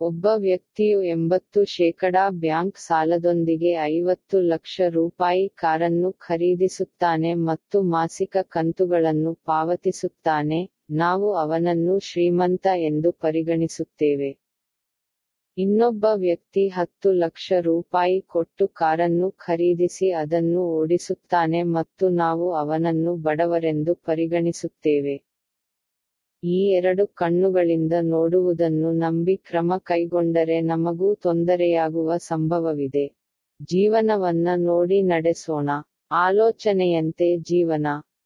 ಒಬ್ಬ ವ್ಯಕ್ತಿಯು ಎಂಬತ್ತು ಶೇಕಡಾ ಬ್ಯಾಂಕ್ ಸಾಲದೊಂದಿಗೆ ಐವತ್ತು ಲಕ್ಷ ರೂಪಾಯಿ ಕಾರನ್ನು ಖರೀದಿಸುತ್ತಾನೆ ಮತ್ತು ಮಾಸಿಕ ಕಂತುಗಳನ್ನು ಪಾವತಿಸುತ್ತಾನೆ, ನಾವು ಅವನನ್ನು ಶ್ರೀಮಂತ ಎಂದು ಪರಿಗಣಿಸುತ್ತೇವೆ. ಇನ್ನೊಬ್ಬ ವ್ಯಕ್ತಿ ಹತ್ತು ಲಕ್ಷ ರೂಪಾಯಿ ಕೊಟ್ಟು ಕಾರನ್ನು ಖರೀದಿಸಿ ಅದನ್ನು ಓಡಿಸುತ್ತಾನೆ ಮತ್ತು ನಾವು ಅವನನ್ನು ಬಡವರೆಂದು ಪರಿಗಣಿಸುತ್ತೇವೆ. ಈ ಎರಡು ಕಣ್ಣುಗಳಿಂದ ನೋಡುವುದನ್ನು ನಂಬಿ ಕ್ರಮ ಕೈಗೊಂಡರೆ ನಮಗೂ ತೊಂದರೆಯಾಗುವ ಸಂಭವವಿದೆ. ಜೀವನವನ್ನ ನೋಡಿ ನಡೆಸೋಣ. ಆಲೋಚನೆಯಂತೆ ಜೀವನ.